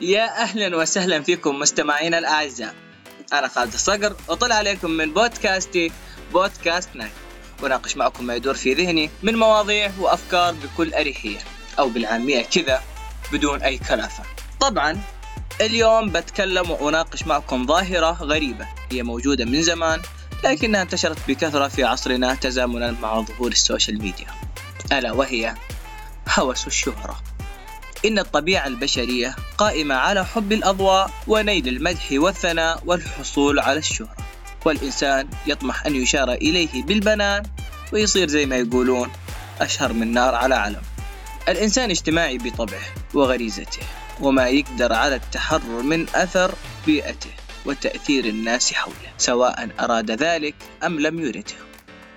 يا أهلا وسهلا فيكم مستمعينا الأعزاء. أنا خالد الصقر وطلع عليكم من بودكاستي بودكاست نايت. وناقش معكم ما يدور في ذهني من مواضيع وأفكار بكل أريحية أو بالعامية كذا بدون أي كلافة. طبعا اليوم بتكلم وأناقش معكم ظاهرة غريبة. هي موجودة من زمان لكنها انتشرت بكثرة في عصرنا تزامنا مع ظهور السوشيال ميديا. ألا وهي هوس الشهرة. إن الطبيعة البشرية قائمة على حب الأضواء ونيل المدح والثناء والحصول على الشهرة. والإنسان يطمح أن يشار إليه بالبنان ويصير زي ما يقولون أشهر من نار على علم. الإنسان اجتماعي بطبعه وغريزته وما يقدر على التحرر من أثر بيئته وتأثير الناس حوله سواء أراد ذلك أم لم يرده.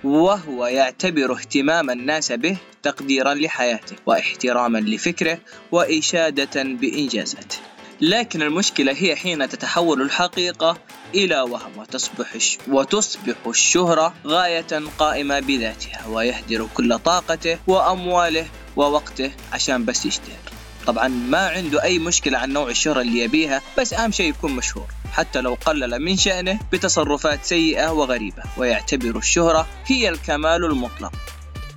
وهو يعتبر اهتمام الناس به تقديرا لحياته واحتراما لفكره وإشادة بإنجازاته. لكن المشكلة هي حين تتحول الحقيقة إلى وهم وتصبح وتصبح الشهرة غاية قائمة بذاتها ويهدر كل طاقته وأمواله ووقته عشان بس يشتهر. طبعا ما عنده أي مشكلة عن نوع الشهرة اللي يبيها بس أهم شيء يكون مشهور حتى لو قلل من شأنه بتصرفات سيئة وغريبة ويعتبر الشهرة هي الكمال المطلق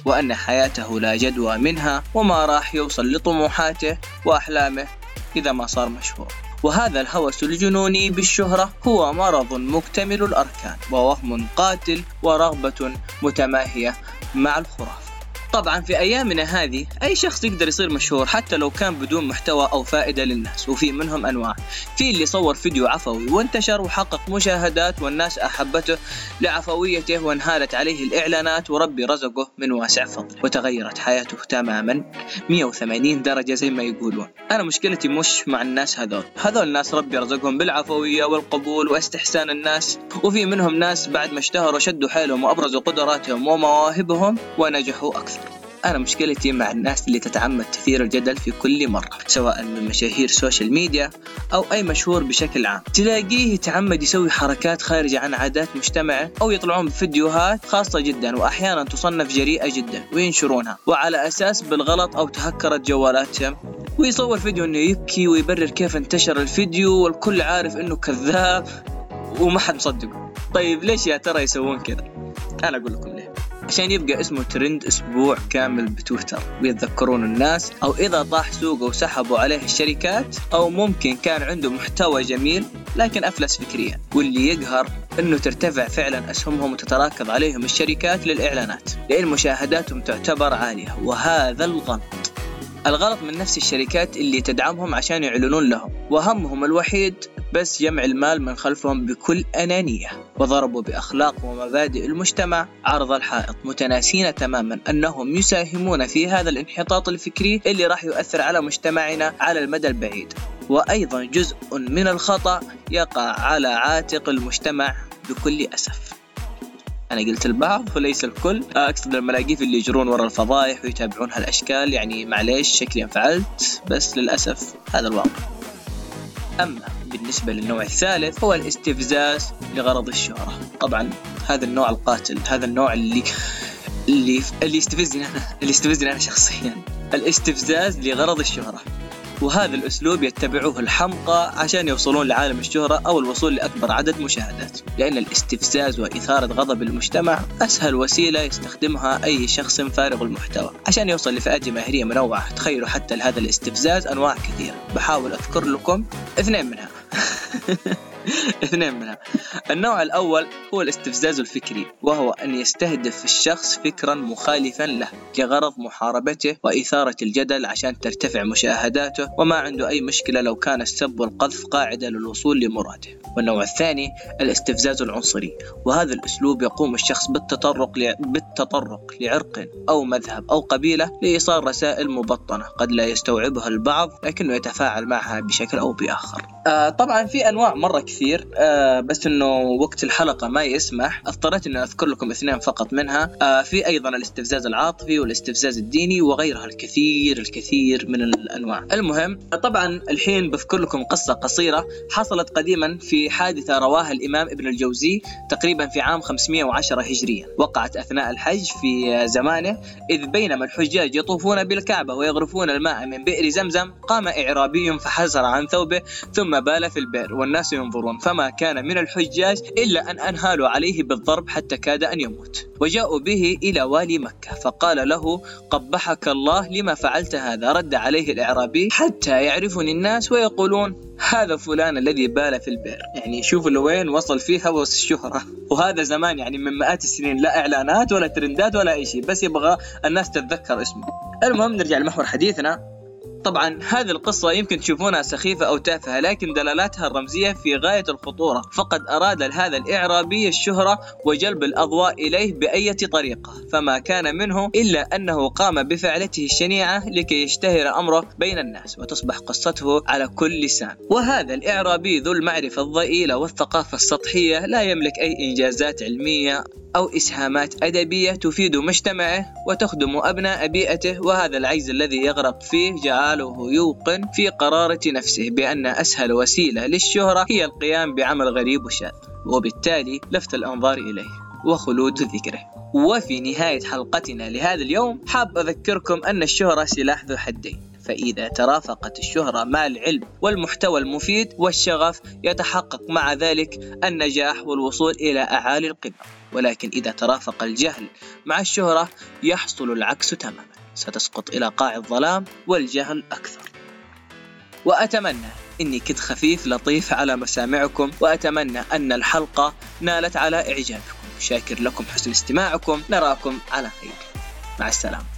وأن حياته لا جدوى منها وما راح يوصل لطموحاته وأحلامه إذا ما صار مشهور. وهذا الهوس الجنوني بالشهرة هو مرض مكتمل الأركان ووهم قاتل ورغبة متماهية مع الخرافة. طبعا في أيامنا هذه أي شخص يقدر يصير مشهور حتى لو كان بدون محتوى أو فائدة للناس وفي منهم أنواع. في اللي صور فيديو عفوي وانتشر وحقق مشاهدات والناس أحبته لعفويته وانهالت عليه الإعلانات وربي رزقه من واسع فضل وتغيرت حياته تماما 180 درجة زي ما يقولون. أنا مشكلتي مش مع الناس هذول. هذول الناس ربي رزقهم بالعفوية والقبول واستحسان الناس وفي منهم ناس بعد ما اشتهروا شدوا حيلهم وأبرزوا قدراتهم ومواهبهم ونجحوا أكثر. أنا مشكلتي مع الناس اللي تتعمد تثير الجدل في كل مرة سواء من مشاهير سوشيال ميديا أو أي مشهور بشكل عام. تلاقيه يتعمد يسوي حركات خارجة عن عادات مجتمعه أو يطلعون بفيديوهات خاصة جدا وأحيانا تصنف جريئة جدا وينشرونها. وعلى أساس بالغلط أو تهكرت جوالاتهم ويصور فيديو إنه يبكي ويبرر كيف انتشر الفيديو والكل عارف إنه كذاب وما حد مصدقه. طيب ليش يا ترى يسوون كذا؟ أنا أقول لكم. عشان يبقى اسمه ترند أسبوع كامل بتويتر. ويتذكرون الناس أو إذا طاح سوقه وسحبوا عليه الشركات أو ممكن كان عنده محتوى جميل لكن أفلس فكريا. واللي يقهر إنه ترتفع فعلا أسهمهم وتتراكض عليهم الشركات للإعلانات. لأن مشاهداتهم تعتبر عالية وهذا الغلط. الغلط من نفس الشركات اللي تدعمهم عشان يعلنون لهم وهمهم الوحيد بس جمع المال من خلفهم بكل أنانية وضربوا بأخلاق ومبادئ المجتمع عرض الحائط متناسين تماما أنهم يساهمون في هذا الانحطاط الفكري اللي راح يؤثر على مجتمعنا على المدى البعيد. وأيضا جزء من الخطأ يقع على عاتق المجتمع بكل أسف. أنا قلت البعض وليس الكل. أقصد الملاقيف اللي يجرون ورا الفضايح ويتابعون هالأشكال. يعني معليش شكلي انفعلت بس للأسف هذا الواقع أما بالنسبة للنوع الثالث هو الاستفزاز لغرض الشهرة. طبعا هذا النوع القاتل هذا النوع اللي اللي اللي يستفزني أنا اللي يستفزني أنا شخصيا. الاستفزاز لغرض الشهرة. وهذا الأسلوب يتبعوه الحمقى عشان يوصلون لعالم الشهرة أو الوصول لأكبر عدد مشاهدات. لأن الاستفزاز وإثارة غضب المجتمع أسهل وسيلة يستخدمها أي شخص فارغ المحتوى. عشان يوصل لفئات جماهيرية منوعة تخيلوا حتى لهذا الاستفزاز أنواع كثيرة. بحاول أذكر لكم اثنين منها. اثنين منها. النوع الأول هو الاستفزاز الفكري وهو أن يستهدف الشخص فكرا مخالفا له لغرض محاربته وإثارة الجدل عشان ترتفع مشاهداته وما عنده أي مشكلة لو كان السب والقذف قاعدة للوصول لمراده والنوع الثاني الاستفزاز العنصري وهذا الأسلوب يقوم الشخص بالتطرق ل... بالتطرق لعرق أو مذهب أو قبيلة لإيصال رسائل مبطنة قد لا يستوعبها البعض لكنه يتفاعل معها بشكل أو بآخر. آه طبعا في أنواع مرة كثير آه بس إنه وقت الحلقة ما يسمح اضطريت إني أذكر لكم اثنين فقط منها. آه في أيضا الاستفزاز العاطفي والاستفزاز الديني وغيرها الكثير الكثير من الأنواع. المهم طبعا الحين بذكر لكم قصة قصيرة حصلت قديما في حادثة رواها الإمام ابن الجوزي تقريبا في عام 510 هجريا. وقعت أثناء الحج في زمانه إذ بينما الحجاج يطوفون بالكعبة ويغرفون الماء من بئر زمزم قام إعرابي فحزر عن ثوبه ثم بال في البئر والناس ينظرون فما كان من الحجاج إلا أن أنهالوا عليه بالضرب حتى كاد أن يموت. وجاءوا به إلى والي مكة فقال له قبحك الله لما فعلت هذا؟ رد عليه الإعرابي حتى يعرفني الناس ويقولون هذا فلان الذي بال في البئر. يعني شوفوا لوين وصل فيه هوس الشهرة. وهذا زمان يعني من مئات السنين لا إعلانات ولا ترندات ولا أي شيء بس يبغى الناس تتذكر اسمه. المهم نرجع لمحور حديثنا. طبعا هذه القصة يمكن تشوفونها سخيفة أو تافهة لكن دلالاتها الرمزية في غاية الخطورة. فقد أراد هذا الإعرابي الشهرة وجلب الأضواء إليه بأية طريقة فما كان منه إلا أنه قام بفعلته الشنيعة لكي يشتهر أمره بين الناس وتصبح قصته على كل لسان. وهذا الإعرابي ذو المعرفة الضئيلة والثقافة السطحية لا يملك أي إنجازات علمية. أو إسهامات أدبية تفيد مجتمعه وتخدم أبناء بيئته وهذا العجز الذي يغرق فيه جعله يوقن في قرارة نفسه بأن أسهل وسيلة للشهرة هي القيام بعمل غريب وشاذ وبالتالي لفت الأنظار إليه وخلود ذكره. وفي نهاية حلقتنا لهذا اليوم حاب أذكركم أن الشهرة سلاح ذو حدين. فإذا ترافقت الشهرة مع العلم والمحتوى المفيد والشغف يتحقق مع ذلك النجاح والوصول إلى أعالي القمم. ولكن إذا ترافق الجهل مع الشهرة يحصل العكس تماما. ستسقط إلى قاع الظلام والجهل أكثر. وأتمنى إني كنت خفيف لطيف على مسامعكم وأتمنى أن الحلقة نالت على إعجابكم. شاكر لكم حسن استماعكم. نراكم على خير. مع السلامة.